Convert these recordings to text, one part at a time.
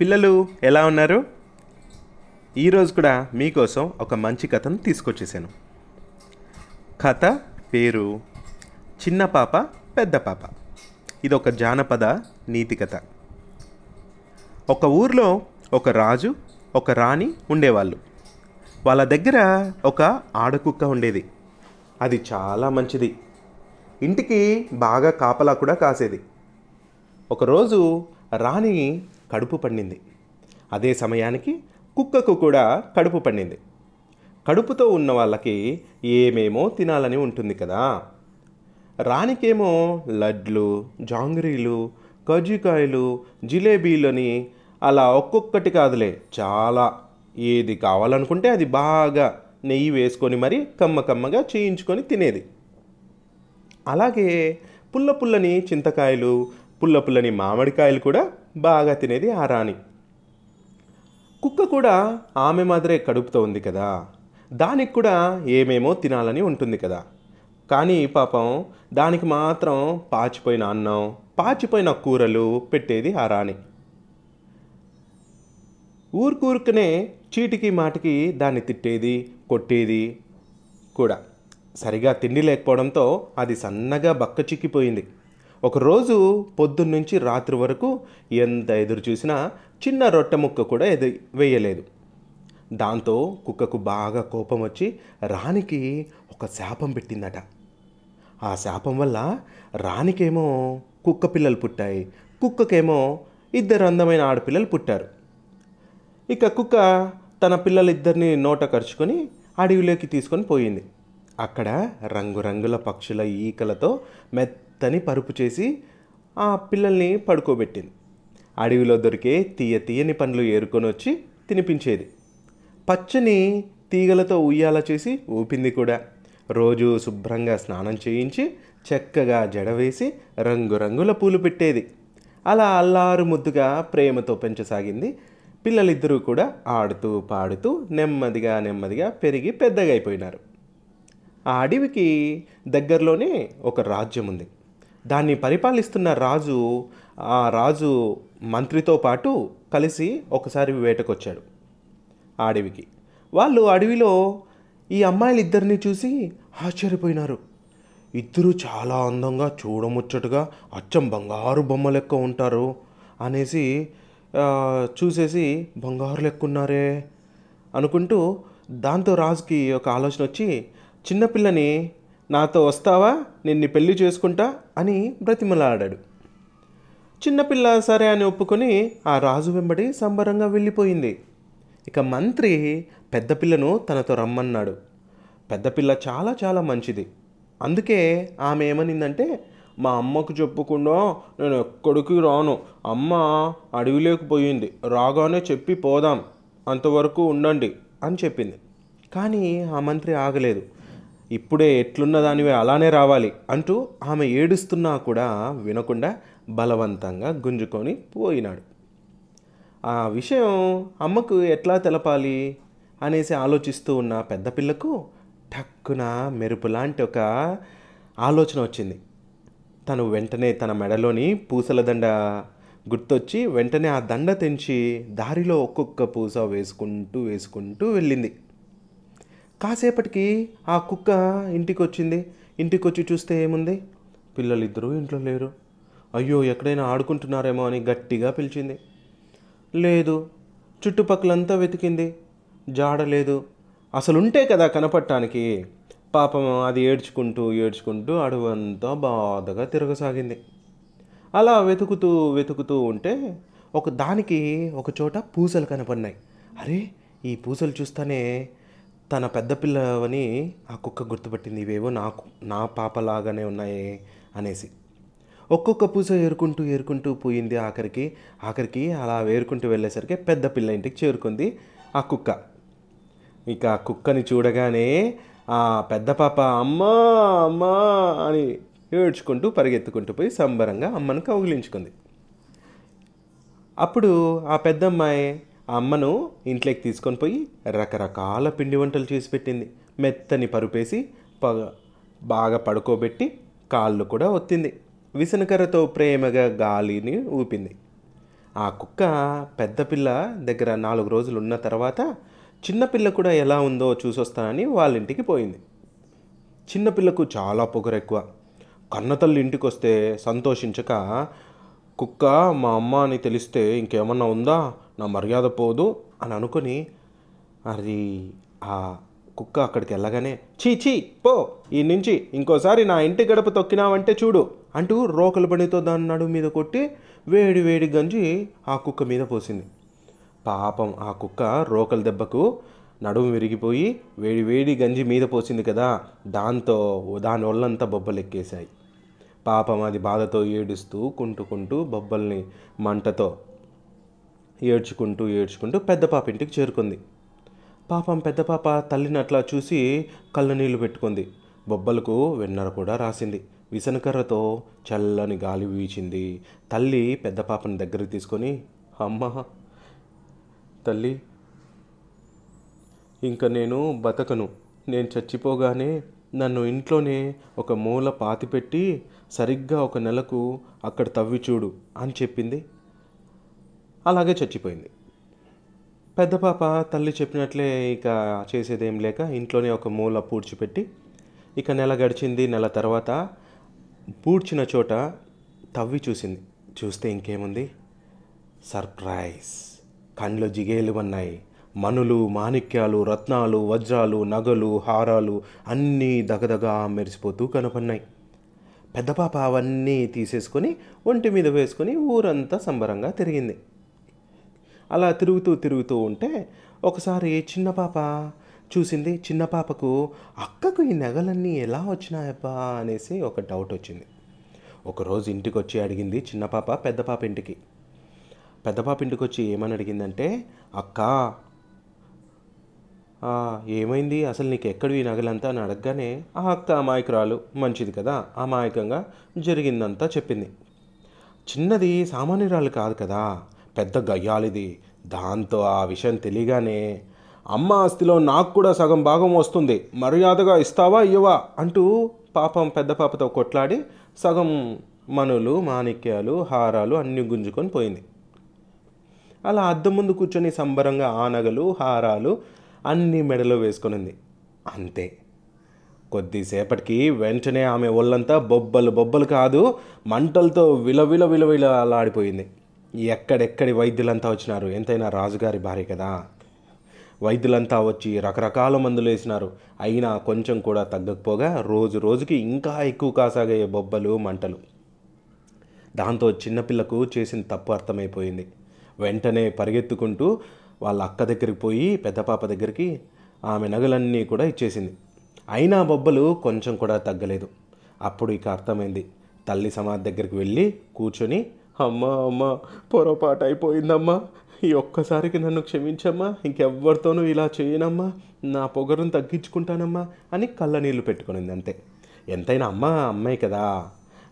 పిల్లలు ఎలా ఉన్నారు? ఈరోజు కూడా మీకోసం ఒక మంచి కథను తీసుకొచ్చేసాను. కథ పేరు చిన్న పాప పెద్ద పాప. ఇది ఒక జానపద నీతి కథ. ఒక ఊర్లో ఒక రాజు ఒక రాణి ఉండేవాళ్ళు. వాళ్ళ దగ్గర ఒక ఆడకుక్క ఉండేది. అది చాలా మంచిది. ఇంటికి బాగా కాపలా కూడా కాసేది. ఒకరోజు రాణి కడుపు పండింది. అదే సమయానికి కుక్కకు కూడా కడుపు పండింది. కడుపుతో ఉన్న వాళ్ళకి ఏమేమో తినాలని ఉంటుంది కదా. రాణికేమో లడ్లు జాంగ్రీలు కజ్జికాయలు జిలేబీలని అలా ఒక్కొక్కటి కాదులే చాలా. ఏది కావాలనుకుంటే అది బాగా నెయ్యి వేసుకొని మరి కమ్మ కమ్మగా చేయించుకొని తినేది. అలాగే పుల్ల పుల్లని చింతకాయలు పుల్ల పుల్లని మామిడికాయలు కూడా బాగా తినేది ఆ రాణి. కుక్క కూడా ఆమె మాదిరే కడుపుతో ఉంది కదా. దానికి కూడా ఏమేమో తినాలని ఉంటుంది కదా. కానీ పాపం దానికి మాత్రం పాచిపోయిన అన్నం పాచిపోయిన కూరలు పెట్టేది ఆ రాణి. ఊరుకూరుకనే చీటికి మాటికి దాన్ని తిట్టేది కొట్టేది కూడా. సరిగా తిండి లేకపోవడంతో అది సన్నగా బక్క చిక్కిపోయింది. ఒకరోజు పొద్దున్నుంచి రాత్రి వరకు ఎంత ఎదురు చూసినా చిన్న రొట్టె ముక్క కూడా ఎదు వేయలేదు. దాంతో కుక్కకు బాగా కోపం వచ్చి రాణికి ఒక శాపం పెట్టిందట. ఆ శాపం వల్ల రాణికేమో కుక్క పిల్లలు పుట్టాయి కుక్కకేమో ఇద్దరు అందమైన ఆడపిల్లలు పుట్టారు. ఇక కుక్క తన పిల్లలిద్దరిని నోట కరుచుకొని అడవిలోకి తీసుకొని పోయింది. అక్కడ రంగురంగుల పక్షుల ఈకలతో మెత్తని పరుపు చేసి ఆ పిల్లల్ని పడుకోబెట్టింది. అడవిలో దొరికే తీయ తీయని పండ్లు ఏరుకొని వచ్చి తినిపించేది. పచ్చని తీగలతో ఉయ్యాల చేసి ఊపింది కూడా. రోజు శుభ్రంగా స్నానం చేయించి చక్కగా జడ వేసి రంగురంగుల పూలు పెట్టేది. అలా అల్లారు ముద్దుగా ప్రేమతో పెంచసాగింది. పిల్లలిద్దరూ కూడా ఆడుతూ పాడుతూ నెమ్మదిగా నెమ్మదిగా పెరిగి పెద్దగా అయిపోయినారు ఆ అడవికి దగ్గరలోనే ఒక రాజ్యం ఉంది దాన్ని పరిపాలిస్తున్న రాజు ఆ రాజు మంత్రితో పాటు కలిసి ఒకసారి వేటకొచ్చాడు ఆ అడవికి. వాళ్ళు అడవిలో ఈ అమ్మాయిలు ఇద్దరిని చూసి ఆశ్చర్యపోయినారు. ఇద్దరు చాలా అందంగా చూడముచ్చటగా అచ్చం బంగారు బొమ్మ లెక్క ఉంటారు అనేసి చూసేసి బంగారు లెక్క ఉన్నారే అనుకుంటూ దాంతో రాజుకి ఒక ఆలోచన వచ్చి చిన్నపిల్లని నాతో వస్తావా? నిన్ను పెళ్ళి చేసుకుంటా అని బ్రతిమలాడాడు. చిన్నపిల్ల సరే అని ఒప్పుకొని ఆ రాజు వెంబడి సంబరంగా వెళ్ళిపోయింది. ఇక మంత్రి పెద్ద పిల్లను తనతో రమ్మన్నాడు. పెద్దపిల్ల చాలా చాలా మంచిది. అందుకే ఆమె ఏమనిందంటే మా అమ్మకు చెప్పుకుండా నేను ఎక్కడికి రాను. అమ్మ అడవిలేకపోయింది. రాగానే చెప్పి పోదాం. అంతవరకు ఉండండి అని చెప్పింది. కానీ ఆ మంత్రి ఆగలేదు. ఇప్పుడే ఎట్లున్న దానివే అలానే రావాలి అంటూ ఆమె ఏడుస్తున్నా కూడా వినకుండా బలవంతంగా గుంజుకొని పోయినాడు. ఆ విషయం అమ్మకు ఎట్లా తెలపాలి? అనేసి ఆలోచిస్తూ ఉన్న పెద్ద పిల్లకు టక్కున మెరుపు లాంటి ఒక ఆలోచన వచ్చింది. తను వెంటనే తన మెడలోని పూసల దండ గుర్తొచ్చి వెంటనే ఆ దండ తెంచి దారిలో ఒక్కొక్క పూస వేసుకుంటూ వేసుకుంటూ వెళ్ళింది. కాసేపటికి ఆ కుక్క ఇంటికి వచ్చింది ఇంటికి వచ్చి చూస్తే ఏముంది? పిల్లలిద్దరూ ఇంట్లో లేరు. అయ్యో ఎక్కడైనా ఆడుకుంటున్నారేమో అని గట్టిగా పిలిచింది. లేదు చుట్టుపక్కలంతా వెతికింది. జాడ లేదు. అసలుంటే కదా కనపడటానికి. పాపం అది ఏడ్చుకుంటూ ఏడ్చుకుంటూ అడవంతా బాధగా తిరగసాగింది. అలా వెతుకుతూ వెతుకుతూ ఉంటే ఒక దానికి ఒక చోట పూసలు కనపడినాయి. అరే ఈ పూసలు చూస్తానే తన పెద్ద పిల్లవని ఆ కుక్క గుర్తుపట్టింది. ఇవేవో నాకు నా పాపలాగానే ఉన్నాయి అనేసి. ఒక్కొక్క పూస ఏరుకుంటూ ఏరుకుంటూ పోయింది ఆఖరికి. ఆఖరికి అలా వేరుకుంటూ వెళ్ళేసరికి పెద్ద పిల్ల ఇంటికి చేరుకుంది ఆ కుక్క. ఇక ఆ కుక్కని చూడగానే ఆ పెద్ద పాప అమ్మా అమ్మా అని ఏడ్చుకుంటూ పరిగెత్తుకుంటూ పోయి సంబరంగా అమ్మను కౌగిలించుకుంది. అప్పుడు ఆ పెద్దమ్మాయి ఆ అమ్మను ఇంట్లోకి తీసుకొని పోయి రకరకాల పిండి వంటలు చేసి పెట్టింది. మెత్తని పరుపేసి పగ బాగా పడుకోబెట్టి కాళ్ళు కూడా ఒత్తింది. విసనకర్రతో ప్రేమగా గాలిని ఊపింది. ఆ కుక్క పెద్ద పిల్ల దగ్గర నాలుగు రోజులు ఉన్న తర్వాత చిన్నపిల్ల కూడా ఎలా ఉందో చూసొస్తానని వాళ్ళ ఇంటికి పోయింది చిన్నపిల్లకు చాలా పొగరు ఎక్కువ. కన్నతల్లి ఇంటికి వస్తే సంతోషించక కుక్క మా అమ్మ అని తెలిస్తే ఇంకేమన్నా ఉందా? నా మర్యాద పోదు అని అనుకొని అది ఆ కుక్క అక్కడికి వెళ్ళగానే చీ చీ పో ఈ నుంచి ఇంకోసారి నా ఇంటి గడప తొక్కినావంటే చూడు అంటూ రోకల పనితో దాని నడుము మీద కొట్టి వేడి వేడి గంజి ఆ కుక్క మీద పోసింది. పాపం ఆ కుక్క రోకల దెబ్బకు నడుము విరిగిపోయి వేడి వేడి గంజి మీద పోసింది కదా దాంతో దాని ఒళ్ళంతా బొబ్బలెక్కేశాయి. పాపం అది బాధతో ఏడుస్తూ కుంటుకుంటూ బొబ్బల్ని మంటతో ఏడ్చుకుంటూ ఏడ్చుకుంటూ పెద్ద పాప ఇంటికి చేరుకుంది. పాపం పెద్ద పాప తల్లిని అట్లా చూసి కళ్ళ నీళ్ళు పెట్టుకుంది. బొబ్బలకు వెన్నర కూడా రాసింది. విసనకర్రతో చల్లని గాలి వీచింది. తల్లి పెద్ద పాపని దగ్గరికి తీసుకొని అమ్మ తల్లి ఇంకా నేను బతకను. నేను చచ్చిపోగానే నన్ను ఇంట్లోనే ఒక మూల పాతిపెట్టి సరిగ్గా ఒక నెలకు అక్కడ తవ్వి చూడు అని చెప్పింది. అలాగే చచ్చిపోయింది. పెద్ద పాప తల్లి చెప్పినట్లే ఇక చేసేదేం లేక ఇంట్లోనే ఒక మూల పూడ్చిపెట్టి ఇక నెల గడిచింది నెల తర్వాత పూడ్చిన చోట తవ్వి చూసింది. చూస్తే ఇంకేముంది? సర్ప్రైజ్. కండ్లు జిగేలు ఉన్నాయి. మనులు మాణిక్యాలు రత్నాలు వజ్రాలు నగలు హారాలు అన్నీ దగదగా మెరిసిపోతూ కనపడినాయి పెద్ద పాప అవన్నీ తీసేసుకొని ఒంటి మీద వేసుకొని ఊరంతా సంబరంగా తిరిగింది. అలా తిరుగుతూ తిరుగుతూ ఉంటే ఒకసారి చిన్న పాప చూసింది చిన్న పాపకు అక్కకు ఈ నగలన్నీ ఎలా వచ్చినాయబ్బా అనేసి ఒక డౌట్ వచ్చింది. ఒకరోజు ఇంటికి వచ్చి అడిగింది చిన్న పాప పెద్ద పాప ఇంటికి. పెద్ద పాప ఇంటికి వచ్చి ఏమని అడిగిందంటే అక్క ఏమైంది? అసలు నీకు ఎక్కడ ఈ నగలంతా? అని అడగగానే ఆ అక్క అమాయకురాలు మంచిది కదా అమాయకంగా జరిగిందంతా చెప్పింది. చిన్నది సామాన్యురాలు కాదు కదా పెద్ద గయ్యాలిది దాంతో ఆ విషయం తెలియగానే అమ్మ ఆస్తిలో నాకు కూడా సగం భాగం వస్తుంది. మర్యాదగా ఇస్తావా ఇవ్వవా అంటూ పాపం పెద్ద పాపతో కొట్లాడి సగం మనులు మాణిక్యాలు హారాలు అన్నీ గుంజుకొని పోయింది. అలా అద్దం ముందు కూర్చొని సంబరంగా ఆనగలు హారాలు అన్నీ మెడలో వేసుకునింది. అంతే. కొద్దిసేపటికి వెంటనే ఆమె ఒళ్ళంతా బొబ్బలు బొబ్బలు కాదు మంటలతో విలవిల విలవిల అలాడిపోయింది ఎక్కడెక్కడి వైద్యులంతా వచ్చినారు? ఎంతైనా రాజుగారి భార్య కదా. వైద్యులంతా వచ్చి రకరకాల మందులు వేసినారు. అయినా కొంచెం కూడా తగ్గకపోగా రోజు రోజుకి ఇంకా ఎక్కువ కాసాగే బొబ్బలు మంటలు. దాంతో చిన్నపిల్లకు చేసిన తప్పు అర్థమైపోయింది. వెంటనే పరిగెత్తుకుంటూ వాళ్ళ అక్క దగ్గరికి పోయి పెద్ద పాప దగ్గరికి ఆమె నగలన్నీ కూడా ఇచ్చేసింది. అయినా బొబ్బలు కొంచెం కూడా తగ్గలేదు. అప్పుడు ఇక అర్థమైంది. తల్లి సమాధి దగ్గరికి వెళ్ళి కూర్చొని అమ్మా అమ్మా పొరపాటు అయిపోయిందమ్మా ఈ ఒక్కసారికి నన్ను క్షమించమ్మా. ఇంకెవ్వరితోనూ ఇలా చేయనమ్మా. నా పొగరును తగ్గించుకుంటానమ్మా అని కళ్ళ నీళ్ళు పెట్టుకునింది అంతే ఎంతైనా అమ్మ అమ్మాయి కదా.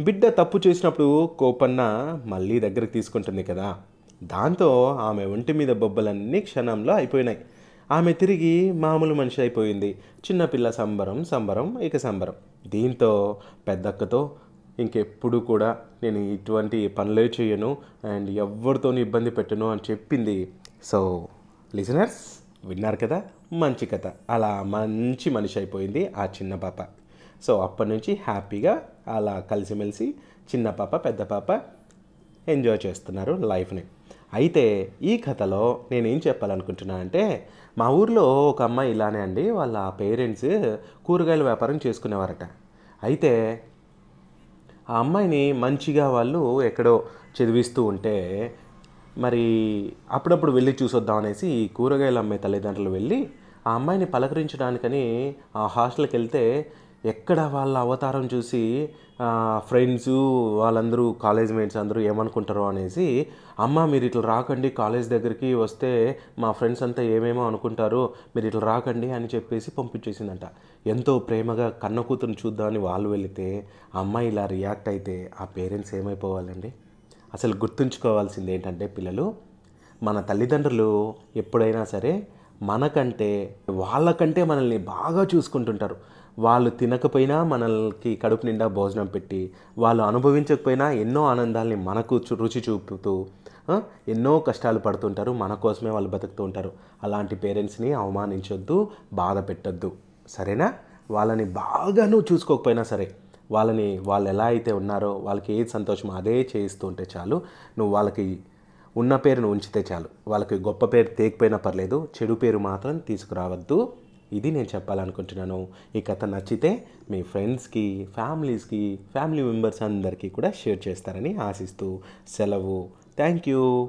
బిడ్డ తప్పు చేసినప్పుడు కోపన్న మళ్ళీ దగ్గరికి తీసుకుంటుంది కదా. దాంతో ఆమె ఒంటి మీద బొబ్బలన్నీ క్షణంలో అయిపోయినాయి. ఆమె తిరిగి మామూలు మనిషి అయిపోయింది. చిన్నపిల్ల సంబరం సంబరం ఇక సంబరం. దీంతో పెద్దక్కతో ఇంకెప్పుడు కూడా నేను ఇటువంటి పనులే చేయను అండ్ ఎవరితోనూ ఇబ్బంది పెట్టను అని చెప్పింది. సో లిజనర్స్ విన్నారు కదా? మంచి కథ. అలా మంచి మనిషి అయిపోయింది ఆ చిన్న పాప. సో అప్పటి నుంచి హ్యాపీగా అలా కలిసిమెలిసి చిన్న పాప పెద్ద పాప ఎంజాయ్ చేస్తున్నారు లైఫ్ని. అయితే ఈ కథలో నేనేం చెప్పాలనుకుంటున్నా అంటే మా ఊర్లో ఒక అమ్మాయి ఇలానే అండి. వాళ్ళ పేరెంట్స్ కూరగాయల వ్యాపారం చేసుకునేవారట. అయితే ఆ అమ్మాయిని మంచిగా వాళ్ళు ఎక్కడో చదివిస్తూ ఉంటే మరి అప్పుడప్పుడు వెళ్ళి చూసొద్దాం అనేసి కూరగాయలు అమ్మే తల్లిదండ్రులు వెళ్ళి ఆ అమ్మాయిని పలకరించడానికని ఆ హాస్టల్కి వెళ్తే ఎక్కడ వాళ్ళ అవతారం చూసి ఫ్రెండ్స్ వాళ్ళందరూ కాలేజ్ మేట్స్ అందరూ ఏమనుకుంటారో అనేసి అమ్మ మీరు ఇట్లా రాకండి కాలేజ్ దగ్గరికి వస్తే మా ఫ్రెండ్స్ అంతా ఏమేమో అనుకుంటారు మీరు ఇట్లా రాకండి అని చెప్పేసి పంపించేసిందంట. ఎంతో ప్రేమగా కన్న కూతురుని చూద్దామని వాళ్ళు వెళితే అమ్మాయి ఇలా రియాక్ట్ అయితే ఆ పేరెంట్స్ ఏమైపోవాలండి? అసలు గుర్తుంచుకోవాల్సింది ఏంటంటే పిల్లలు మన తల్లిదండ్రులు ఎప్పుడైనా సరే మనకంటే వాళ్ళకంటే మనల్ని బాగా చూసుకుంటుంటారు. వాళ్ళు తినకపోయినా మనల్కి కడుపు నిండా భోజనం పెట్టి వాళ్ళు అనుభవించకపోయినా ఎన్నో ఆనందాల్ని మనకు చు- రుచి చూపుతూ ఎన్నో కష్టాలు పడుతుంటారు. మన కోసమే వాళ్ళు బతుకుతూ ఉంటారు. అలాంటి పేరెంట్స్ని అవమానించొద్దు బాధ పెట్టొద్దు. సరేనా? వాళ్ళని బాగా నువ్వు చూసుకోకపోయినా సరే వాళ్ళని వాళ్ళు ఎలా అయితే ఉన్నారో వాళ్ళకి ఏది సంతోషమో అదే చేయిస్తూ ఉంటే చాలు. నువ్వు వాళ్ళకి ఉన్న పేరును ఉంచితే చాలు. వాళ్ళకి గొప్ప పేరు తేకపోయినా పర్లేదు చెడు పేరు మాత్రం తీసుకురావద్దు. ఇది నేను చెప్పాలనుకుంటున్నాను. ఈ కథ నచ్చితే మీ ఫ్రెండ్స్కి ఫ్యామిలీస్కి ఫ్యామిలీ మెంబర్స్ అందరికీ కూడా షేర్ చేస్తారని ఆశిస్తూ సెలవు. Thank you.